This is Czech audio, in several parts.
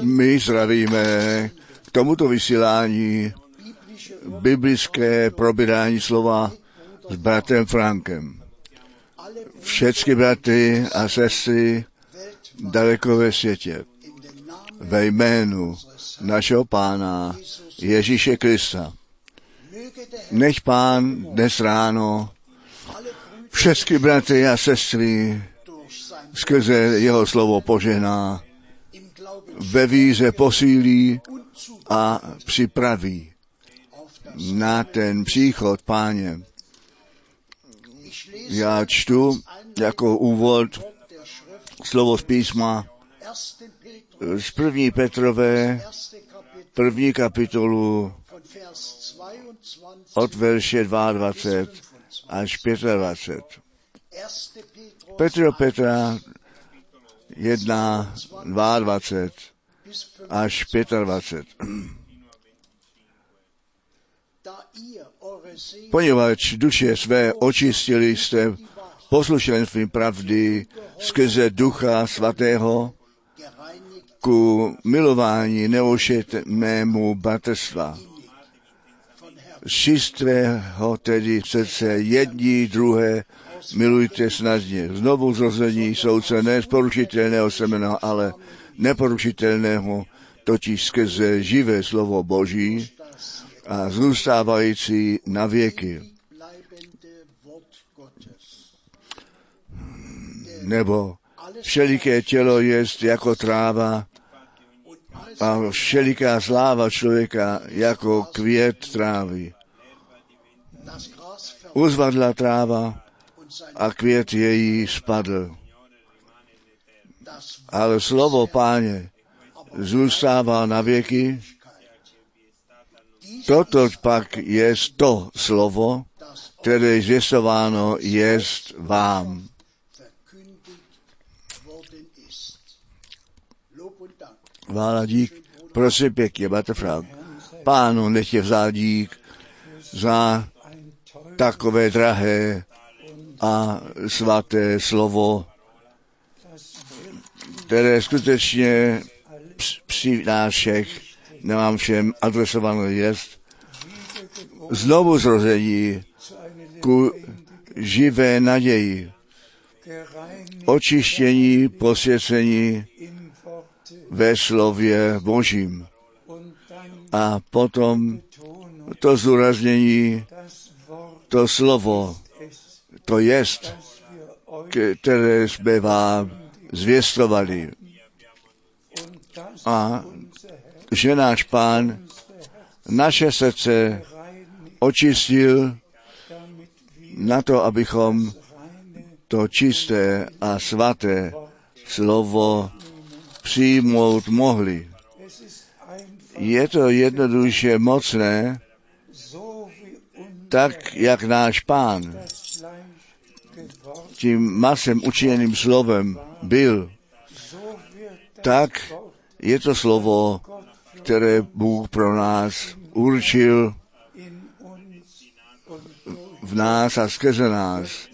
My zdravíme k tomuto vysílání biblické probírání slova s bratrem Frankem. Všechny bratry a sestry daleko ve světě ve jménu našeho Pána Ježíše Krista. Nech Pán dnes ráno všechny bratry a sestry skrze jeho slovo požehná, ve víře posílí a připraví na ten příchod páně. Já čtu jako úvod slovo z písma 1. Petrus, z první Petrové, 1. Kapitel první kapitolu von Vers 22 od verše bis 22 25. až 25. 1. Petrus Petro 1 Petra 1, 22 bis 5. až 25. Da ihr eure Seele Poněvadž duše své očistili jste poslušenstvím pravdy skrze Ducha Svatého ku milování neošetnému Herrn. Z čistého tedy srdce jední druhé milujte snadně. Znovu zrození jsou se ne z porušitelného semena, ale neporušitelného, totiž skrze živé slovo Boží a zůstávající na věky. Nebo všeliké tělo jest jako tráva a všeliká sláva člověka jako květ trávy. Uzvadla tráva a květ její spadl. Ale slovo páně zůstává na věky. Toto pak je to slovo, které zvěstováno jest vám. Vála dík, prosím pěkně, Bate Frank. Pánu nech je vzal dík za takové drahé a svaté slovo, které skutečně ps- přinášek nemám všem adresované jest znovu zrození ku živé naději, očištění, posvěcení ve slově Božím. A potom to zúraznění, to slovo, to jest, které jsme vám zvěstovali. A že náš pán naše srdce očistil na to, abychom to čisté a svaté slovo přijmout mohli. Je to jednoduše mocné, tak jak náš pán tím masem učiněným slovem byl, tak je to slovo, které Bůh pro nás určil v nás a skrze nás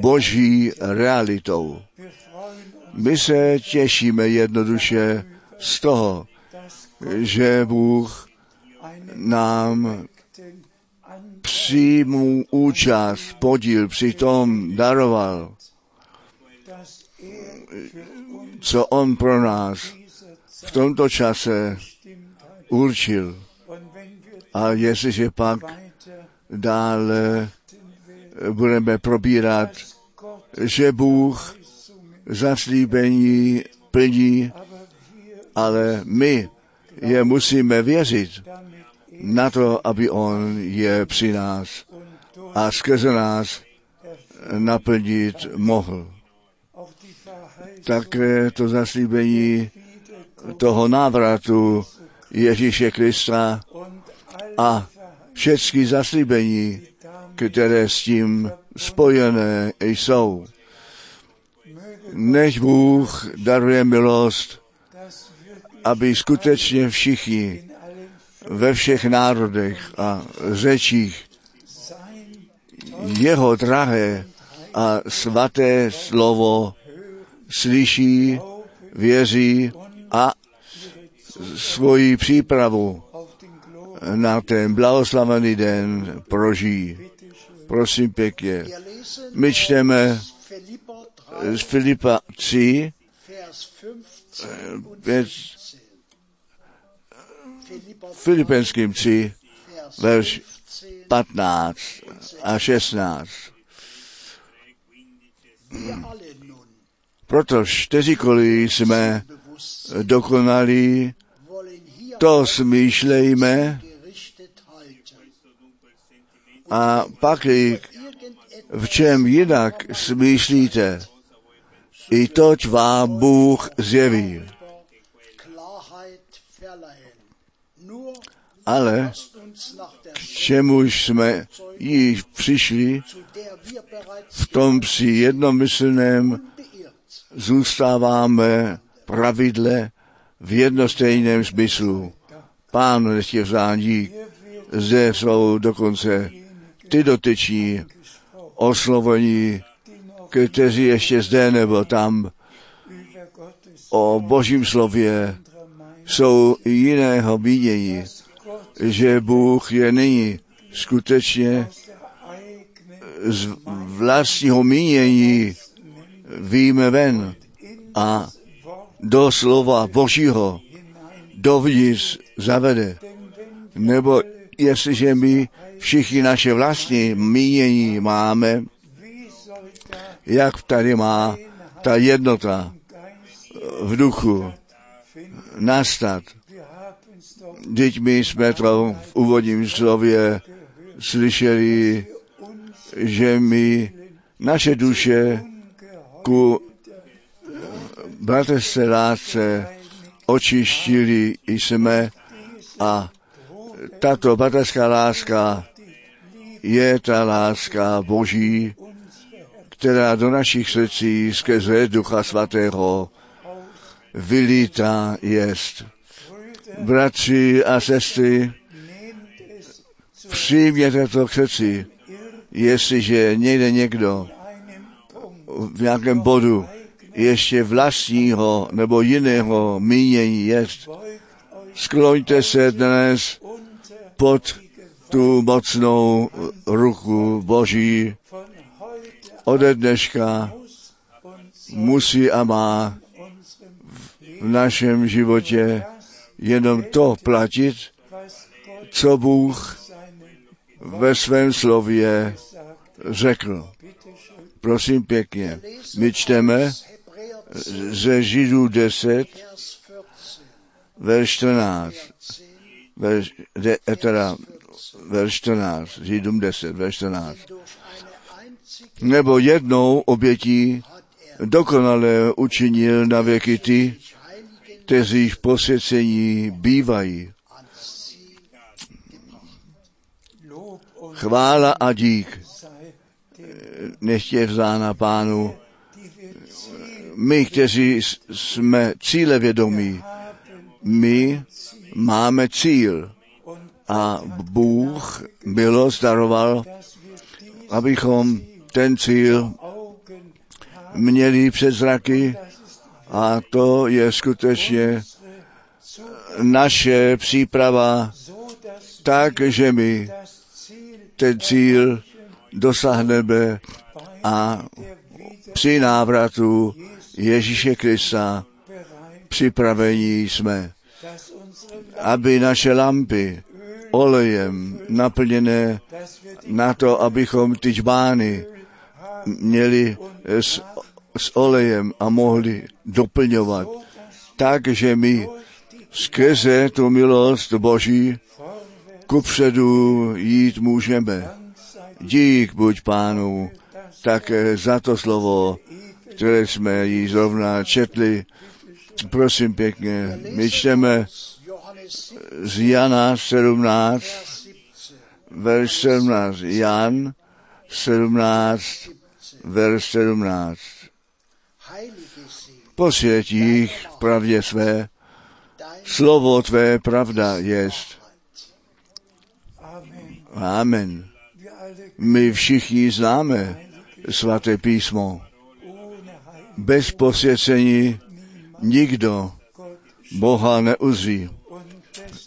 boží realitou. My se těšíme jednoduše z toho, že Bůh nám přímou účast, podíl přitom daroval, co On pro nás v tomto čase určil. A jestliže pak dále budeme probírat, že Bůh zaslíbení plní, ale my je musíme věřit na to, aby On je při nás a skrze nás naplnit mohl. Také to zaslíbení toho návratu Ježíše Krista a všechny zaslíbení, které s tím spojené jsou. Než Bůh daruje milost, aby skutečně všichni ve všech národech a řečích jeho drahé a svaté slovo slyší, věří a svoji přípravu na ten blahoslavený den prožijí. Prosím pěkně. My čteme z Filipa 3, 5 Filipenským 3, Vers verš 15. 15 a 16. Wir alle nun Protož kteříkoliv jsme dokonalí, to smýšlejme a pak v čem jinak smýšlíte, i toť vám Bůh zjeví. Ale k čemuž jsme již přišli, v tom při jednomyslném zůstáváme pravidle v jednostejném smyslu. Pán nech je vzán dík. Zde jsou dokonce ty dotyční oslovení, kteří ještě zde nebo tam o božím slově jsou jiného mínění, že Bůh je nyní skutečně z vlastního mínění víme ven a do slova Božího dovnitř zavede. Nebo jestliže my všichni naše vlastní mínění máme, jak tady má ta jednota v duchu nastat. Teď my jsme to v úvodním slově slyšeli, že my naše duše ku bratrské lásce očištili jsme a tato bratrská láska je ta láska Boží, která do našich srdcí skrze Ducha Svatého vylítá jest. Bratři a sestry, přijměte to k srdci, jestliže někde někdo v nějakém bodu ještě vlastního nebo jiného mínění jest. Skloňte se dnes pod tu mocnou ruku Boží. Ode dneška musí a má v našem životě jenom to platit, co Bůh ve svém slově řekl. Prosím pěkně, my čteme ze Židů 10, verš 14, verš, de, teda, verš 14, Židům 10, verš 14. Nebo jednou obětí dokonale učinil na věky ty, kteří v posvěcení bývají. Chvála a dík nech je vzána pánu. My, kteří jsme cílevědomí, my máme cíl a Bůh milost daroval, abychom ten cíl měli před zraky a to je skutečně naše příprava tak, že my ten cíl dosáhneme a při návratu Ježíše Krista připravení jsme, aby naše lampy olejem naplněné na to, abychom ty čbány měli s, s olejem a mohli doplňovat. Takže my skrze tu milost Boží kupředu jít můžeme. Dík buď pánu také za to slovo, které jsme jí zrovna četli. Prosím pěkně, my čteme z Jana 17, verš 17. Jan 17, verš 17. Posvěť jich pravdě své, slovo tvé pravda jest. Amen. My všichni známe svaté písmo. Bez posvěcení nikdo Boha neuzví.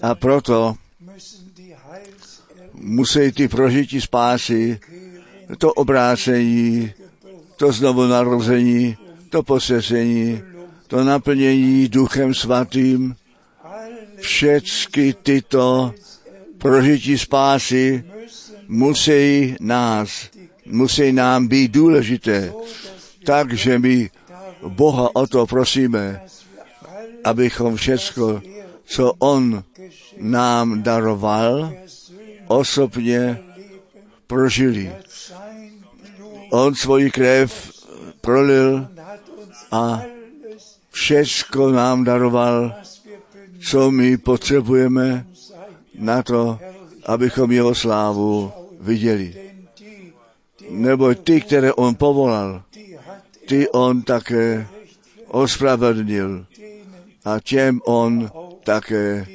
A proto musí ty prožití spásy, to obrácení, to znovu narození, to posvěcení, to naplnění duchem svatým, všechny tyto prožití spásy musí nás, musí nám být důležité. Takže my Boha o to prosíme, abychom všecko, co On nám daroval, osobně prožili. On svoji krev prolil a všecko nám daroval, co my potřebujeme na to, abychom jeho slávu viděli. Nebo ty, které on povolal, ty on také ospravedlnil a těm on také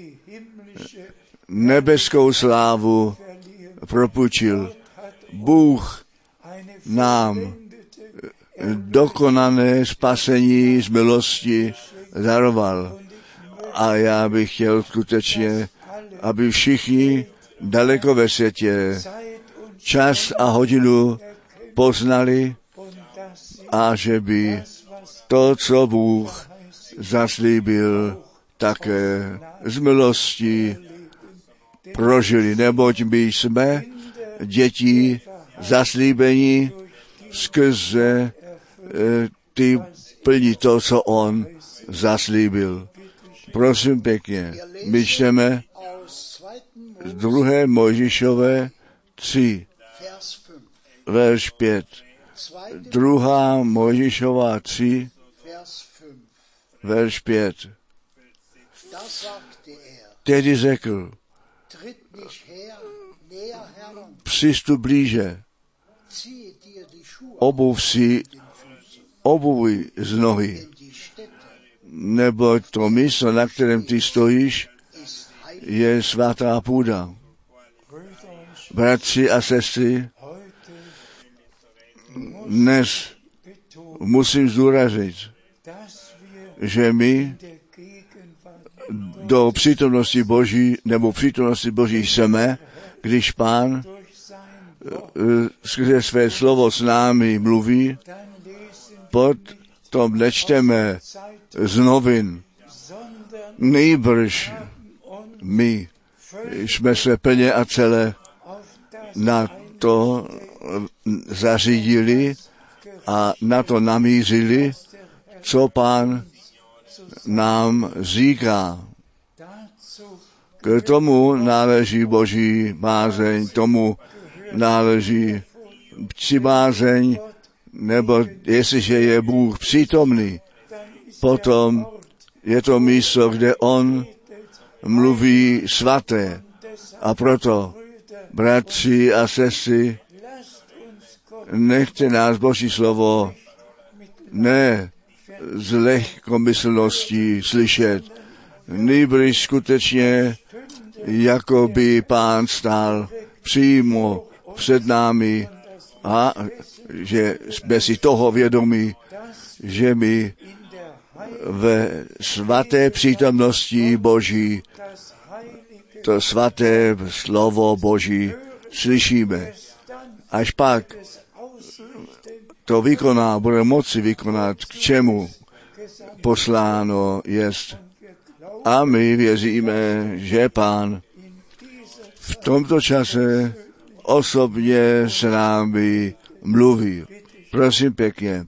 nebeskou slávu propůjčil. Bůh nám dokonané spasení z milosti daroval. A já bych chtěl skutečně, aby všichni daleko ve světě čas a hodinu poznali a že by to, co Bůh zaslíbil, také z milosti prožili, neboť my jsme děti zaslíbení skrze ty plní to, co on zaslíbil. Prosím pěkně, my čteme z druhé Mojžišové 3, verš 5. Druhá Mojžišová 3, verš 5. Tedy řekl, přistup blíže, obuv si obuvi z nohy, nebo to místo, na kterém ty stojíš, je svatá půda. Bratři a sestry, dnes musím zdůraznit, že my do přítomnosti Boží nebo přítomnosti Boží jsme, když Pán skrze své slovo s námi mluví, potom nečteme z novin. Nejbrž my jsme se plně a celé na to zařídili a na to namířili, co pán nám říká. K tomu náleží boží bázeň, tomu náleží přibázeň, nebo jestliže je Bůh přítomný, potom je to místo, kde On mluví svaté. A proto, bratři a sestry, nechte nás Boží slovo ne z lehkomyslností slyšet, nejbrž skutečně, jako by pán stál přímo před námi a že jsme si toho vědomí, že my ve svaté přítomnosti Boží to svaté slovo Boží slyšíme. Až pak to vykoná, bude moci vykonat, k čemu posláno jest. A my věříme, že Pán v tomto čase osobně s námi mluví. Prosím pěkně,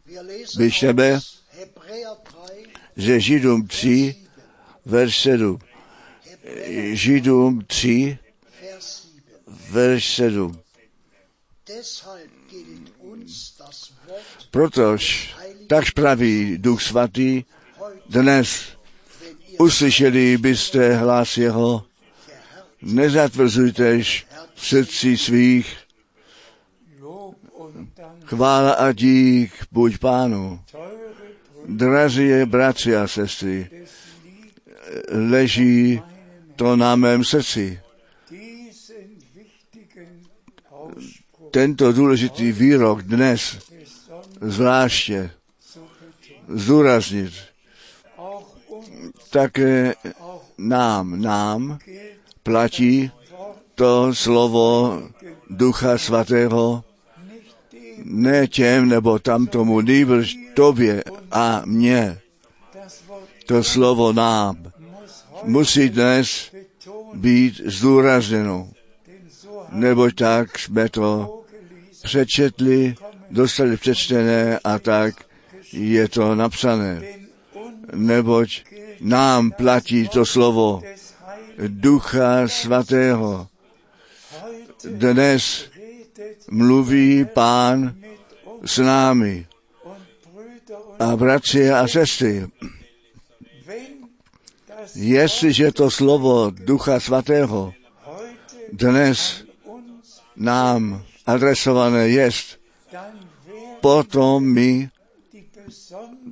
vyčteme ze Židům 3, verš 7. Židům 3, verš 7. Protož tak praví Duch Svatý, dnes uslyšeli byste hlas jeho, nezatvrzujtež v srdci svých, chvála a dík buď pánu. Drazí bratři a sestry, leží to na mém srdci. Tento důležitý výrok dnes zvláště zdůraznit. také nám, nám platí to slovo Ducha Svatého ne těm nebo tamtomu, nýbrž tobě a mně. To slovo nám musí dnes být zdůrazněno, nebo tak jsme to přečetli, dostali přečtené a tak je to napsané. Neboť nám platí to slovo Ducha Svatého. Dnes mluví Pán s námi. A bratři a sestry, jestliže to slovo Ducha Svatého dnes nám adresované jest, potom my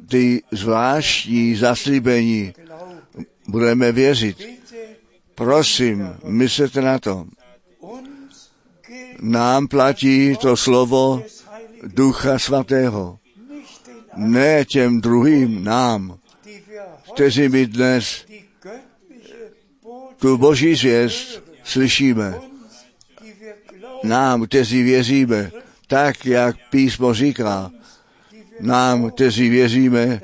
ty zvláštní zaslíbení budeme věřit. Prosím, myslete na to. Nám platí to slovo Ducha Svatého. Ne těm druhým, nám, kteří my dnes tu boží zvěst slyšíme. Nám, kteří věříme, tak, jak písmo říká, nám, kteří věříme,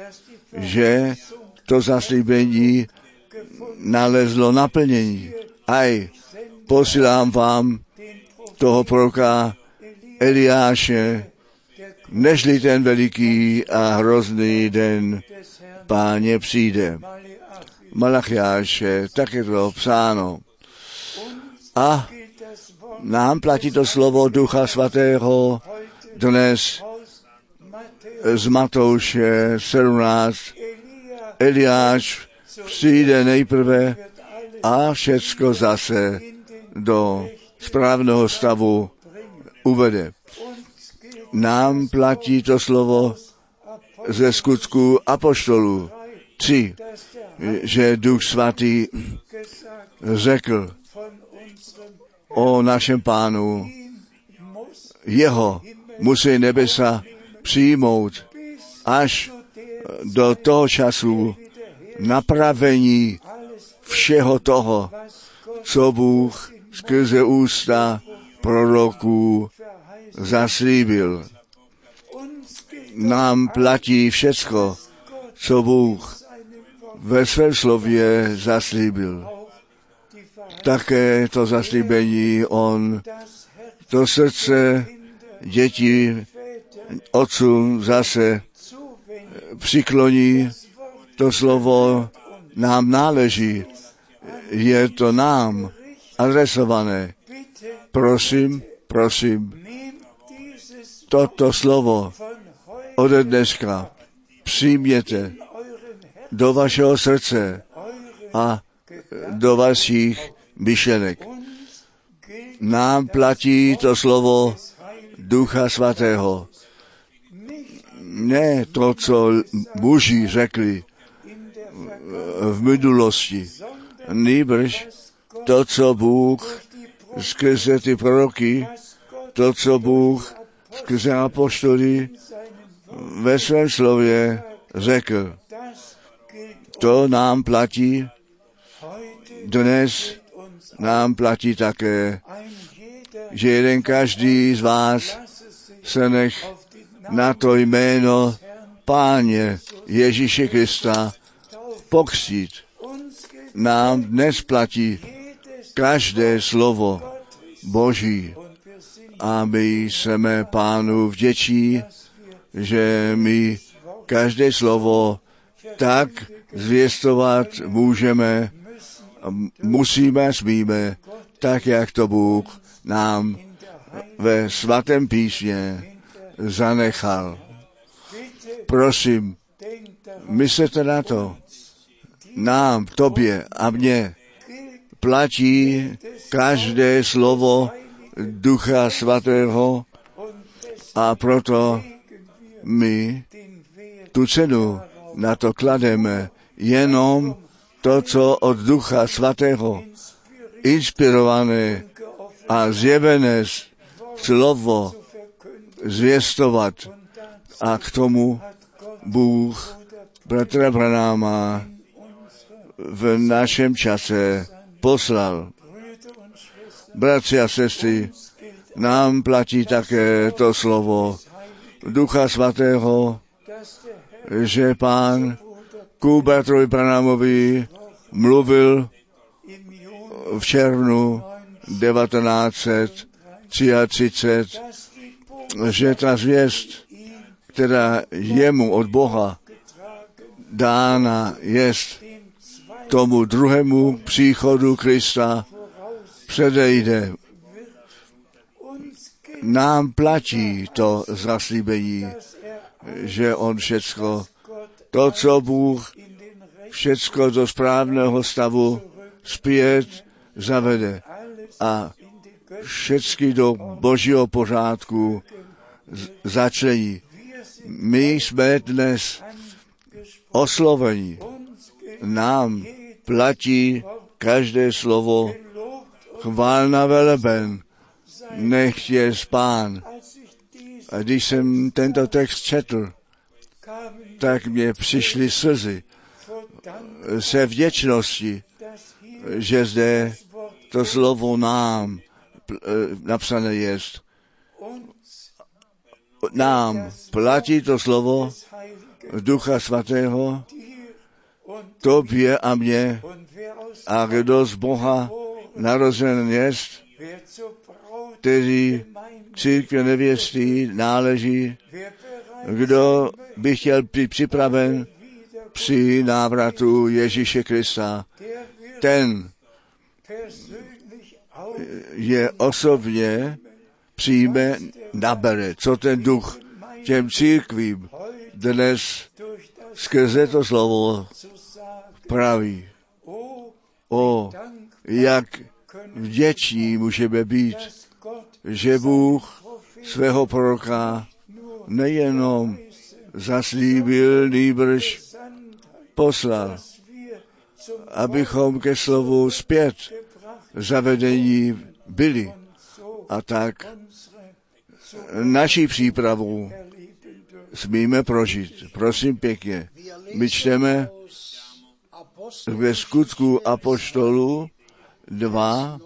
že to zaslíbení nalezlo naplnění. Aj, posílám vám toho proroka Eliáše, nežli ten veliký a hrozný den páně přijde. Malachiáše, tak je to psáno. A nám platí to slovo Ducha Svatého dnes z Matouše 17. Eliáš přijde nejprve a všecko zase do správného stavu uvede. Nám platí to slovo ze skutku apoštolů 3, že Duch Svatý řekl o našem pánu, jeho musí nebesa přijmout až do toho času napravení všeho toho, co Bůh skrze ústa proroků zaslíbil. Nám platí všecko, co Bůh ve svém slově zaslíbil. Také to zaslíbení on to srdce dětí otcům zase přikloní. To slovo nám náleží. Je to nám adresované. Prosím, prosím, toto slovo ode dneška přijměte do vašeho srdce a do vašich myšlenek. Nám platí to slovo Ducha Svatého. Ne to, co muži řekli v minulosti, nýbrž to, co Bůh skrze ty proroky, to, co Bůh skrze apoštoly ve svém slově řekl. To nám platí, dnes nám platí také, že jeden každý z vás se nech na to jméno Páně Ježíše Krista pokřít. Nám dnes platí každé slovo Boží a my jsme Pánu vděčí, že my každé slovo tak zvěstovat můžeme, musíme, smíme, tak jak to Bůh nám ve svatém písmě zanechal. Prosím, myslete na to. Nám, tobě a mně platí každé slovo Ducha Svatého a proto my tu cenu na to klademe jenom to, co od Ducha Svatého inspirované a zjevené slovo zvěstovat. A k tomu Bůh bratra Branáma v našem čase poslal. Bratři a sestry, nám platí také to slovo Ducha Svatého, že pán ku bratrovi Branámovi mluvil v červnu 1933, že ta zvěst, která jemu od Boha dána jest tomu druhému příchodu Krista předejde. Nám platí to zaslíbení, že on všecko, to, co Bůh všecko do správného stavu zpět zavede a všecky do božího pořádku začlení. My jsme dnes oslovení. Nám platí každé slovo chválna veleben, nech je spán. A když jsem tento text četl, tak mě přišly slzy se vděčnosti, že zde to slovo nám napsané jest. Nám platí to slovo Ducha Svatého, tobě a mně, a kdo z Boha narozen jest, který církve nevěstí náleží, kdo by chtěl být připraven při návratu Ježíše Krista, ten je osobně přijme, nabere, co ten duch těm církvím dnes skrze to slovo praví. O, jak vděční můžeme být, že Bůh svého proroka nejenom zaslíbil, nýbrž poslal, abychom ke slovu zpět zavedení byli a tak naší přípravu smíme prožít. Prosím pěkně, my čteme ve skutku apoštolu 2,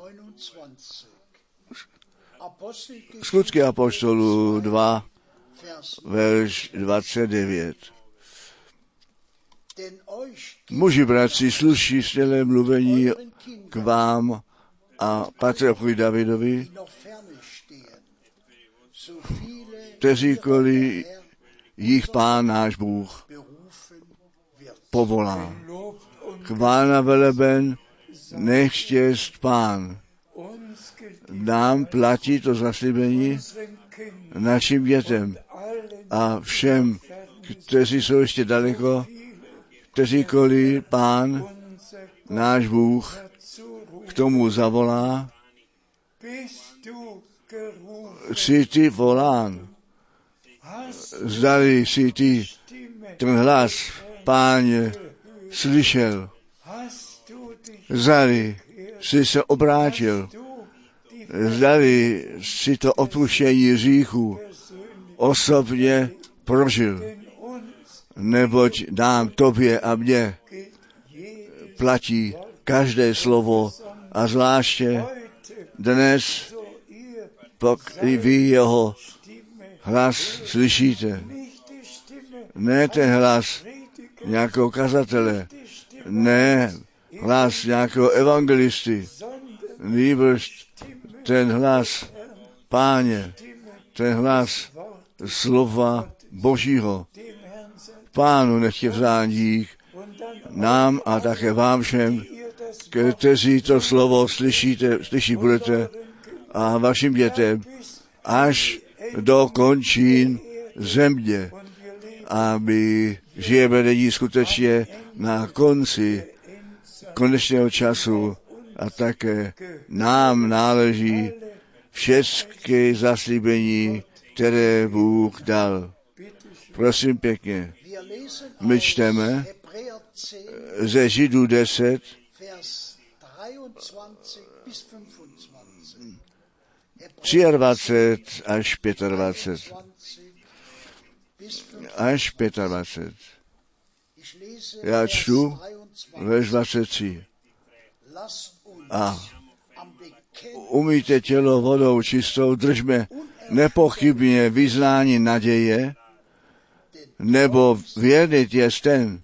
skutky apoštolu 2, verš 29. Muži, bratři, sluší stělé mluvení k vám a patriarchovi Davidovi, kteříkoliv jich pán náš Bůh povolá. Chválna veleben, nech štěst pán. Nám platí to zaslíbení našim dětem a všem, kteří jsou ještě daleko, kteříkoliv pán, náš Bůh, k tomu zavolá, jsi ty volán. Zdali si ty ten hlas, páně, slyšel. Zdali si se obrátil. Zdali si to opuštění říchu osobně prožil. Neboť nám, tobě a mně platí každé slovo a zvláště dnes, pokud vy jeho hlas slyšíte. Ne ten hlas nějakého kazatele, ne hlas nějakého evangelisty, nýbrž ten hlas páně, ten hlas slova Božího. Pánu nechtě vzán dík, nám a také vám všem, kteří to slovo slyšíte, slyší budete a vašim dětem až do končín země. A my žijeme nyní skutečně na konci konečného času a také nám náleží všechny zaslíbení, které Bůh dal. Prosím pěkně, my čteme ze Židů 10, 23 až 25. Až 25. Já čtu 23. verš 23. Lasst uns A umíte tělo vodou čistou, držme nepochybně vyznání naděje, nebo věrný je ten,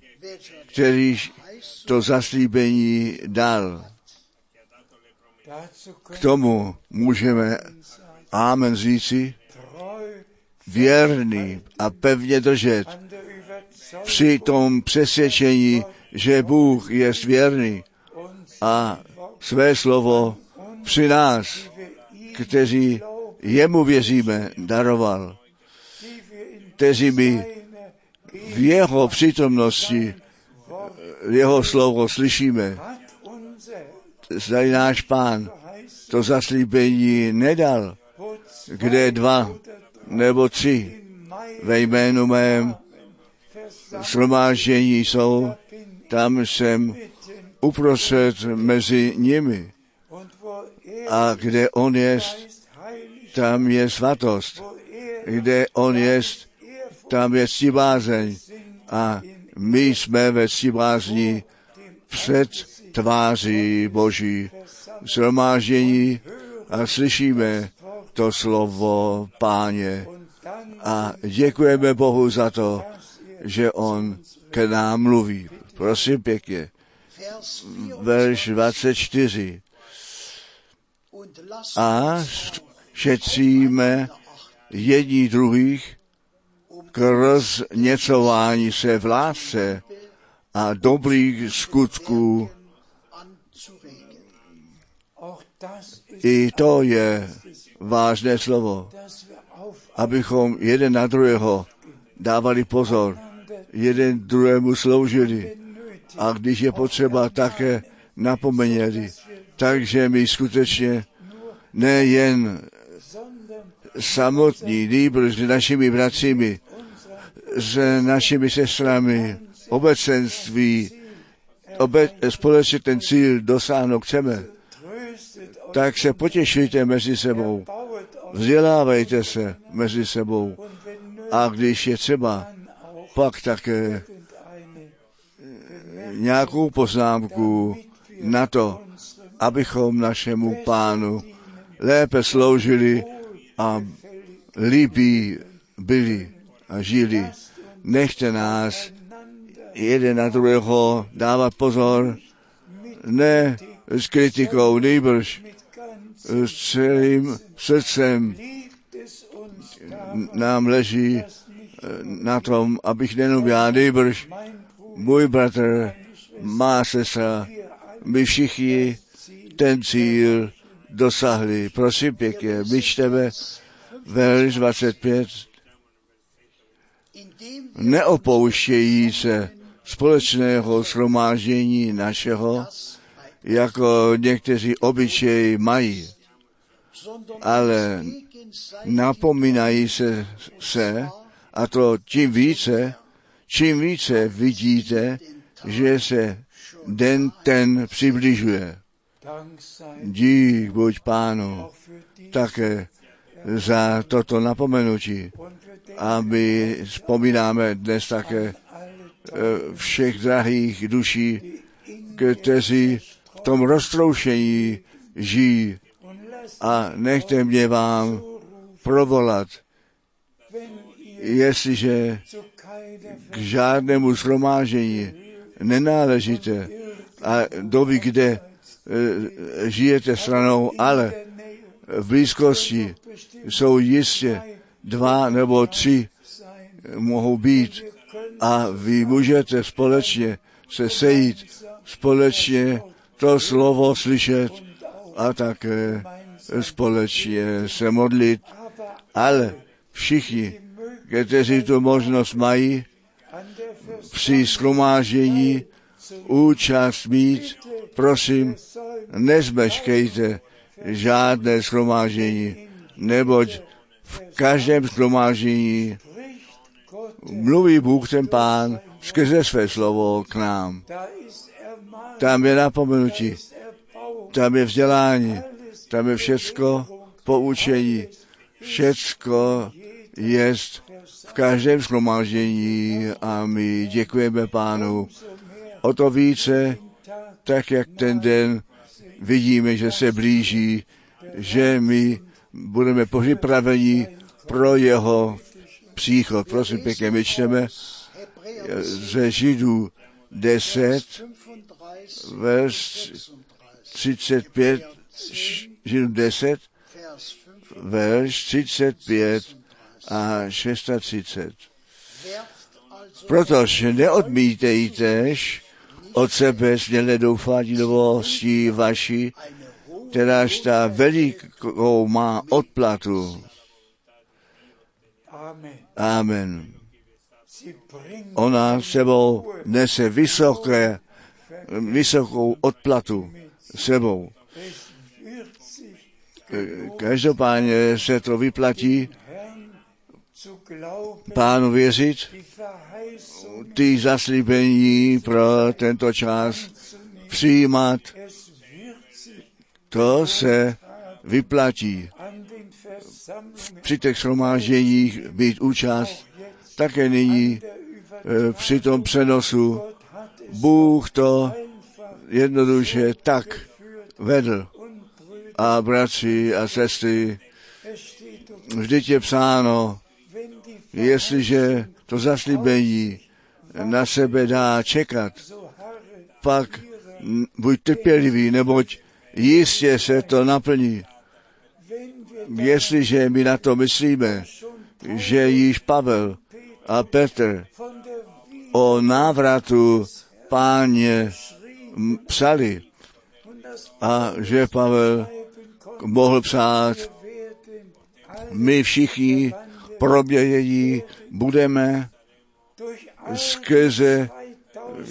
který to zaslíbení dal. K tomu můžeme Amen říci, věrný a pevně držet při tom přesvědčení, že Bůh je věrný a své slovo při nás, kteří jemu věříme, daroval, kteří seiner v jeho přítomnosti jeho slovo slyšíme. hat unser Zda náš pán to zaslíbení nedal, kde dva nebo tři ve jménu mém shromáždění jsou, tam jsem uprostřed mezi nimi. A kde on je, tam je svatost. Kde on je, tam je ctibázeň. A my jsme ve ctibázní před tváří Boží shromáždění a slyšíme to slovo páně. A děkujeme Bohu za to, že on k nám mluví. Prosím pěkně, verš 24. und lasst A šetříme jední druhých k rozněcování se v lásce a dobrých skutků. I to je vážné slovo, abychom jeden na druhého dávali pozor, jeden druhému sloužili a když je potřeba, také napomeněli. Takže my skutečně nejen samotní, nýbrž s našimi bratřími, s našimi sestrami, obecenství, obe, společně ten cíl dosáhnout chceme, tak se potěšujte mezi sebou, vzdělávejte se mezi sebou. A když je třeba, pak také irgendeine nějakou poznámku na to, abychom našemu pánu lépe sloužili a líbí byli a žili. Nechte nás jeden na druhého dávat pozor, ne s kritikou, nejbrž s celým srdcem nám leží eh, na tom, abych nejenom já, nejbrž můj bratr, má sestra, my všichni ten cíl dosahli. Prosím pěkně, my čteme verš 25, Indem wir neopouštějí se společného shromáždění našeho, jako někteří obyčej mají, ale napomínají se, se, a to tím více, čím více vidíte, že se den ten přibližuje. Dík buď pánu také za toto napomenutí. und wir denken A my vzpomínáme dnes také eh, všech drahých duší, kteří v tom roztroušení žijí. A nechte mě vám provolat, jestliže k žádnému shromážení nenáležíte a doby, kde eh, žijete stranou, ale v blízkosti jsou jistě dva nebo tři mohou být a vy můžete společně se sejít, společně to slovo slyšet a také společně se modlit, ale všichni, kteří tu možnost mají při schromáždění účast mít, prosím, nezmeškejte žádné schromáždění, neboť v každém Gott, mluví Bůh ten Pán skrze své slovo k nám. Tam je napomenutí, tam je vzdělání, tam je všecko poučení, všecko je v každém schromáždění a my děkujeme Pánu O to více, tak jak ten den vidíme, že se blíží, že my budeme připraveni pro jeho příchod. Prosím pěkně, my čteme ze Židů 10, 35, verš 36, 35, Ž- Židů 10, Vers 5. verš 35 a 630. Werft also Protože neodmítejtež od sebe směle vaší, eine hohe kteráž ta velikou má odplatu. Amen. Ona sebou nese vysoké, vysokou odplatu sebou. Každopádně se to vyplatí pánu věřit, ty zaslíbení pro tento čas přijímat, to se vyplatí. Při těch shromážděních být účast, také nyní eh, při tom přenosu. Bůh to jednoduše tak vedl. A bratři a sestry, vždyť je psáno, jestliže to zaslíbení na sebe dá čekat, pak buď trpělivý, neboť jistě se to naplní. Jestliže my na to myslíme, že již Pavel a Petr o návratu páně psali a že Pavel mohl alle my všichni probějení budeme skrze 2000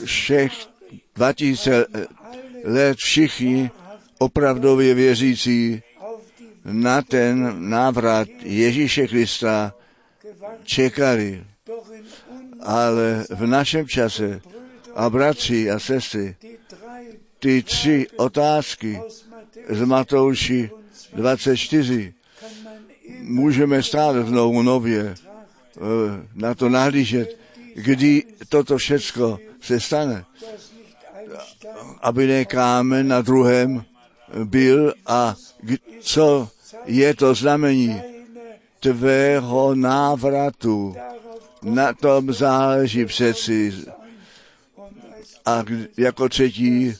všech 2000 let všichni opravdově věřící na ten návrat Ježíše Krista čekali. Ale v našem čase a bratři a sestry, ty tři otázky z Matouši 24 kann man immer můžeme stále znovu nově eh, na to nahlížet, kdy toto všecko se stane, aby ne kámen na druhém byl a co je to znamení tvého návratu. Na tom záleží přeci. A jako třetí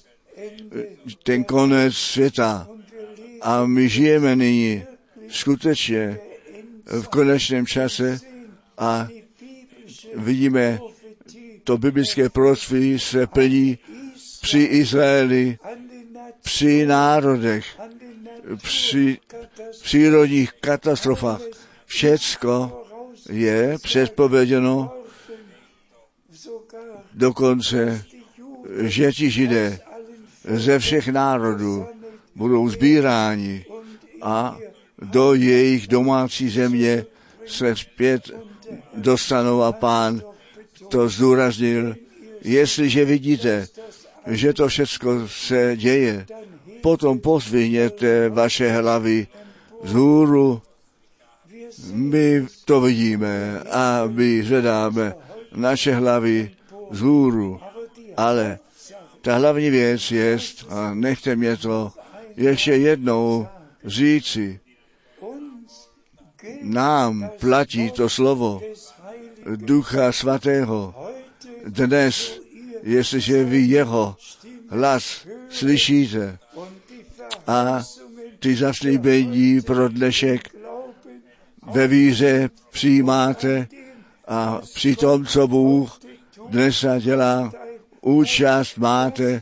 ten konec světa. A my žijeme nyní skutečně v konečném čase a vidíme, to biblické proroctví se plní při Izraeli, při národech, při přírodních katastrofách. Všecko je předpověděno dokonce, že ti židé ze všech národů budou sbíráni a do jejich domácí země se zpět dostanou a pán to zdůraznil. Jestliže vidíte, že to všecko se děje, potom pozvihněte vaše hlavy vzhůru. My to vidíme a my zvedáme naše hlavy vzhůru. Ale ta hlavní věc je, a nechte mě to ještě jednou říci, nám platí to slovo Ducha Svatého. Dnes, jestliže vy jeho hlas slyšíte a ty zaslíbení pro dnešek ve víře přijímáte a při tom, co Bůh dnes dělá, účast máte,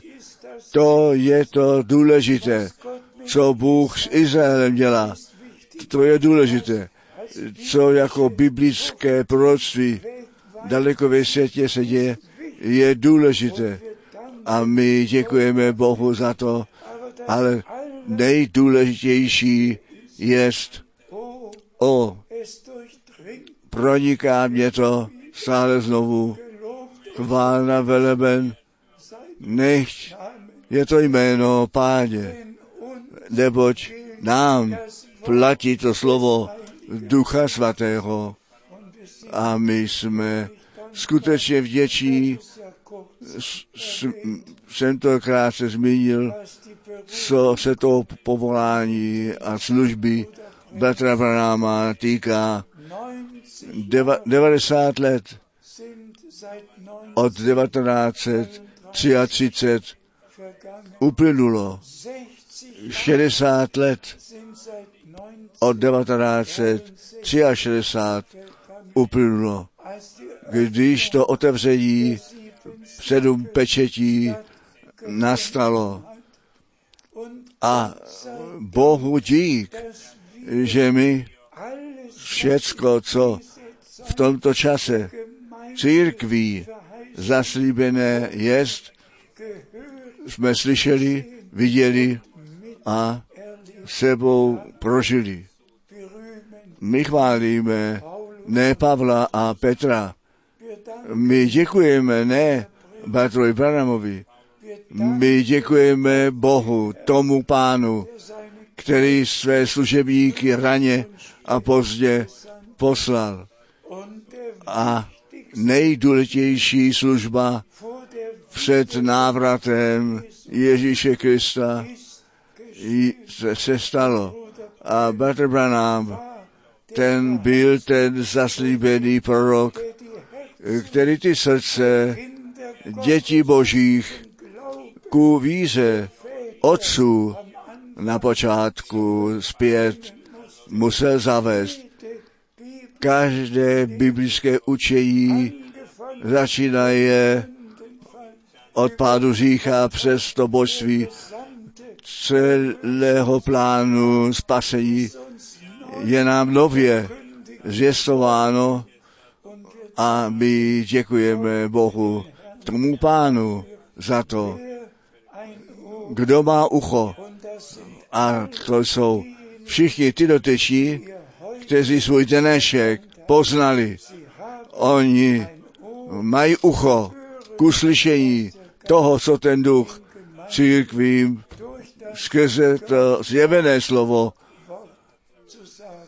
to je to důležité, co Bůh s Izraelem dělá. To je důležité, co jako biblické proroctví daleko ve světě se děje, je důležité. A my děkujeme Bohu za to, ale nejdůležitější je, oh, o, proniká mě to stále znovu, chválna veleben, nechť je to jméno uns neboť nám platí to slovo Ducha Svatého a my jsme skutečně vděční jsem to krátce zmínil, co se toho povolání a služby Bertra Branáma týká. 90 Deva, 90 let od 1933 vergangen. uplynulo 60 60 let sind seit 90 od 1963 vergangen. uplynulo, když to otevření sedm pečetí nastalo. A Bohu dík, že my všecko, co v tomto čase církví zaslíbené jest, jsme slyšeli, viděli a sebou prožili. My chválíme ne Pavla a Petra. My děkujeme ne Bartrovi Branamovi. My děkujeme Bohu, tomu pánu, který své služebníky raně a pozdě poslal. A nejdůležitější služba před návratem Ježíše Krista se, stalo. A Bratr Branham, ten byl ten zaslíbený prorok, který ty srdce dětí božích ku víře otců na počátku zpět musel zavést. Každé biblické učení angefangen začínaje od pádu řícha přes to božství celého plánu spasení je nám nově zvěstováno a my děkujeme Bohu, tomu pánu za to, kdo má ucho. A to jsou všichni ty doteční, kteří svůj dnešek poznali. Oni mají ucho k uslyšení toho, co ten duch církvím skrze to zjevené slovo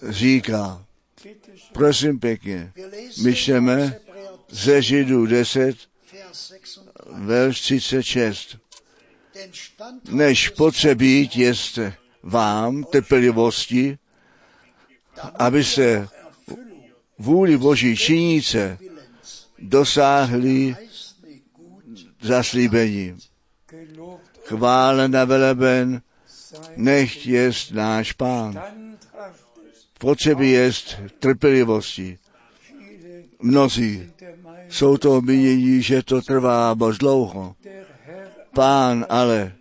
říká. Prosím pěkně, my čteme ze Židů 10, Vers 36. verš 36. Denn stand Než potřebít jest vám trpělivosti, abyste vůli Boží činíce dosáhli zaslíbení. Chválen a veleben, sei nechť jest náš pán. Potřeby jest trpělivosti. Mnozí jsou to mínění, že to trvá moc dlouho. Pán ale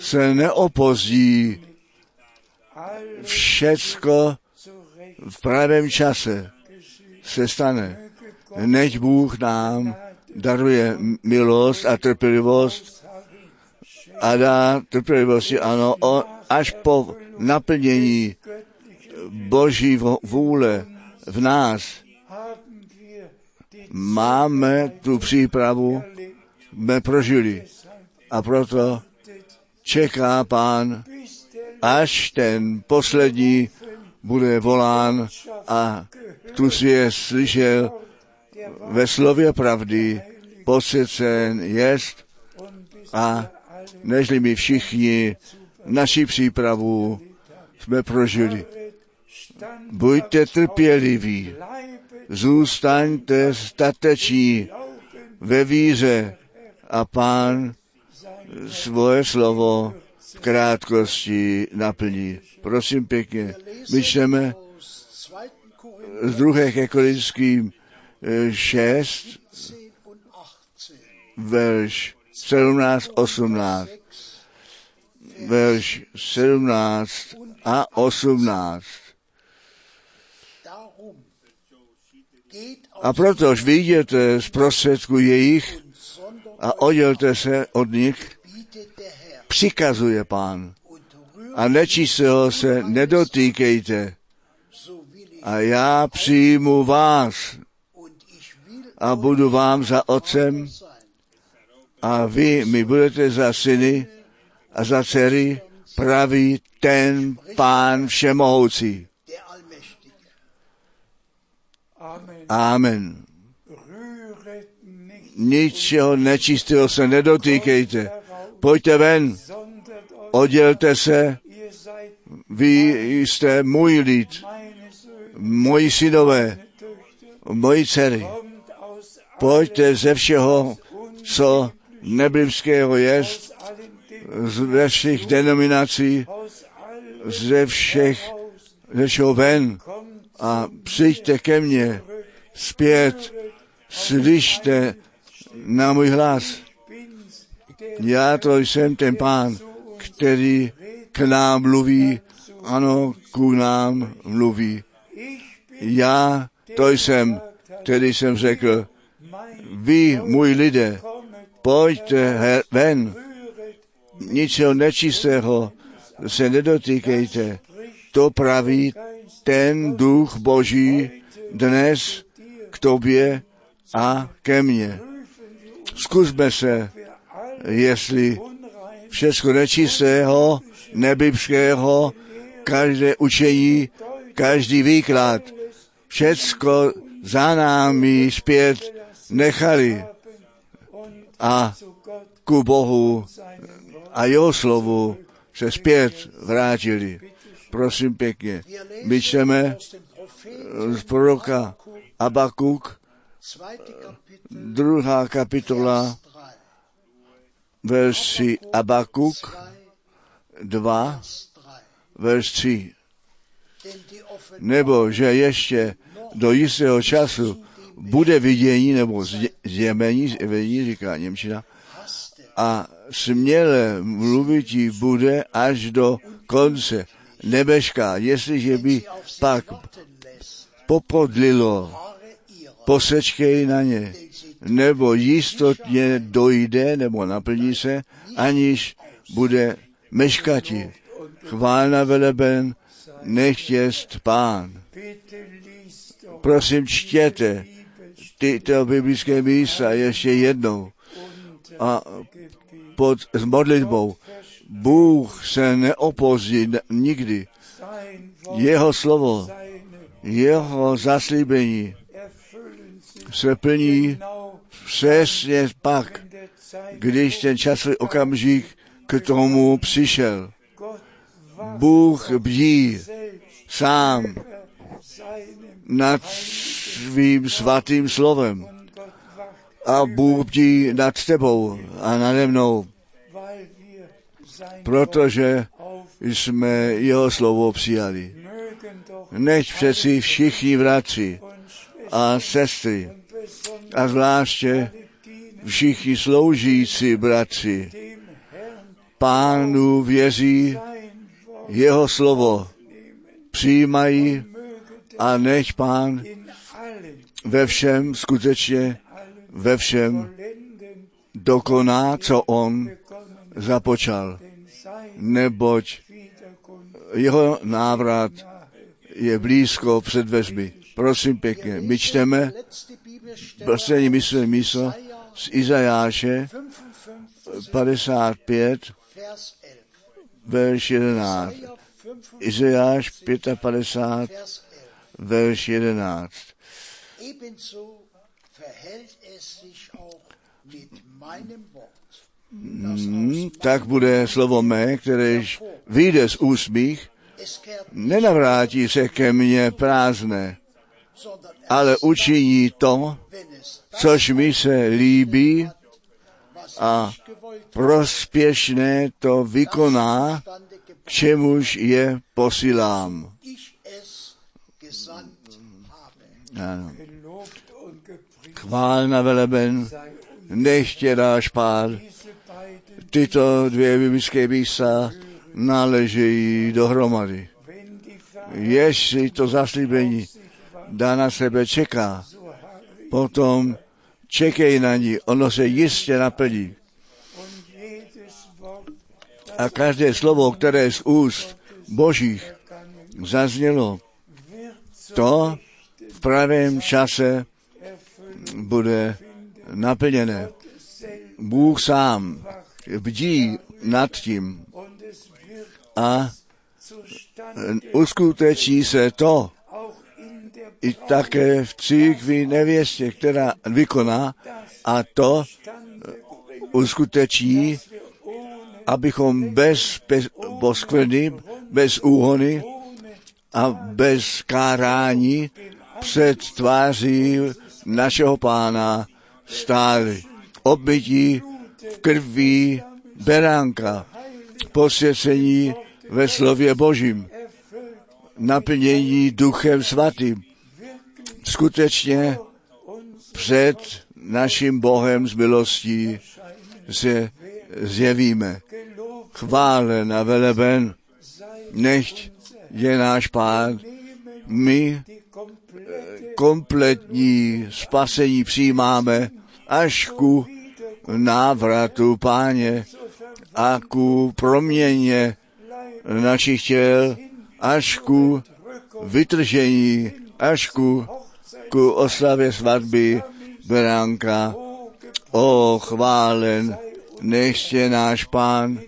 se neopozdí všecko v pravém čase se stane. Neď Bůh nám daruje milost a trpělivost a dá trpělivosti, ano, o, až po naplnění Boží vůle v nás máme tu přípravu, jsme prožili. A proto čeká pán, až ten poslední bude volán a tu si je slyšel ve slově pravdy, posvěcen jest a nežli my všichni naši přípravu jsme prožili. Buďte trpěliví, zůstaňte stateční ve víře a pán svoje slovo krátkosti naplní. Prosím pěkně, my čteme aus 2. Korinther z druhé ke Korinským eh, 6, 10 und 18. verš 17, 18, verš 17 a 18. Darum geht A protož vyjděte z prostředku jejich a oddělte se od nich, přikazuje pán. A nečistého se nedotýkejte. A já přijmu vás a budu vám za otcem a vy mi budete za syny a za dcery, praví ten pán všemohoucí. Amen. Ničeho nečistého se nedotýkejte. Pojďte ven, oddělte se, vy jste můj lid, moji synové, moji dcery. Pojďte ze všeho, co nebiblického je, ze všech denominací, ze všech, ze všeho ven a přijďte ke mně zpět, slyšte na můj hlas. Já to jsem ten pán, který k nám mluví, ano, k nám mluví. Já to jsem, který jsem řekl, vy, můj lidé, pojďte ven, ničeho nečistého se nedotýkejte. To praví ten duch Boží dnes k tobě a ke mně. Zkusme se, jestli všechno nečistého, nebiblického, každé učení, každý výklad, všecko za námi zpět nechali a ku Bohu a jeho slovu se zpět vrátili. Prosím pěkně, my čteme Propheten z proroka Abakuk, Kapitel, druhá kapitola, Vers 3. verši Abakuk 2, 2, Vers 3. verš 3. Denn die Nebo že ještě do jistého času bude vidění nebo zje- zjemení, zjevení, říká Němčina, a směle mluvití bude až do konce nebeška, jestliže by pak popodlilo, posečkej na ně, nebo jistotně dojde nebo naplní se, aniž bude meškati. Chválna veleben, nech jest pán. Prosím, čtěte tyto biblické místa ještě jednou a pod s modlitbou. Bůh se neopozí n- nikdy. Jeho slovo, jeho zaslíbení se plní přesně pak, když ten časový okamžik k tomu přišel. Bůh bdí sám nad svým svatým slovem a Bůh bdí nad tebou a nade mnou, protože jsme jeho slovo přijali. Nechť přeci všichni Schwestern a sestry a zvláště všichni sloužící bratři pánu věří, jeho slovo přijímají a nech pán ve všem, skutečně ve všem dokoná, co on započal. Neboť jeho návrat je blízko před dveřmi. Prosím pěkně, my čteme myslé místo z Izajáše 55, 55, Vers 11. verš 11. Jesaja 55, Izajáš 55, Vers 11. verš 11. Ebenso verhält es sich auch mit meinem Wort. Das Hmm, tak bude slovo mé, kteréž vyjde z kehrt nenavrátí se ke mně prázdné, ale učiní to, což mi se líbí a prospěšné to vykoná, k čemuž je posílám. Ano. Chvál na veleben, sei uns nech tě dáš beiden, Tyto dvě biblické místa náležejí dohromady. Jestli to zaslíbení dá na sebe čeká, potom čekej na ní, ono se jistě naplní. A každé slovo, které z úst božích zaznělo, to v pravém čase bude naplněné. Bůh sám bdí nad tím a uskuteční se to i také v církvi nevěstě, která vykoná a to uskuteční, abychom bez, poskvrny, bez úhony a bez kárání před tváří našeho pána stáli. Obbytí v krví beránka, posvěcení ve slově Božím, naplnění duchem svatým. Skutečně před naším Bohem z milostí se zjevíme. Chválen a veleben, nechť je náš pán. My kompletní spasení přijímáme až ku návratu páně a ku proměně našich těl, až ku vytržení, až ku, ku oslavě svatby Beránka. O chválen, nechtě náš pán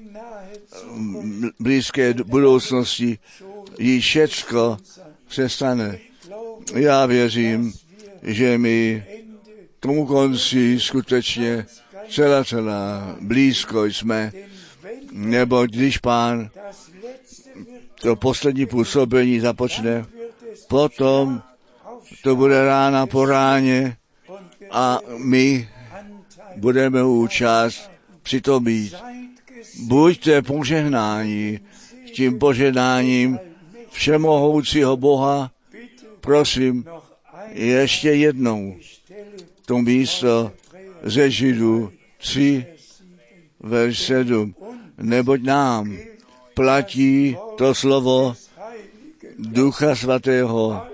v blízké budoucnosti jí všecko se stane. Já věřím, že my tomu konci skutečně celá celá blízko jsme, nebo když pán to poslední působení započne, potom to bude rána po ráně a my budeme účast při to být. Buďte požehnáni tím požehnáním všemohoucího Boha, prosím, ještě jednou to místo ze Židu 3, verš 7. Neboť nám platí to slovo Ducha Svatého.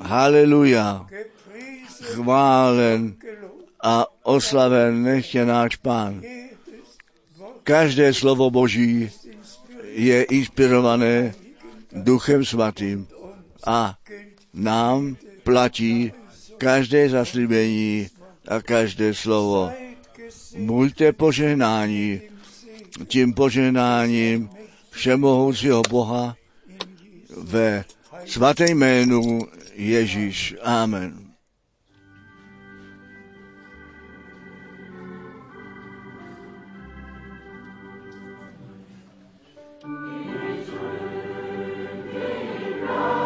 Haleluja. Chválen a oslaven nechtě náš Pán. Každé slovo Boží je inspirované Duchem Svatým a nám platí každé zaslíbení a každé slovo. Buďte požehnáni tím požehnáním všemohoucího Boha ve svaté jménu Ježíš. Amen. Amen.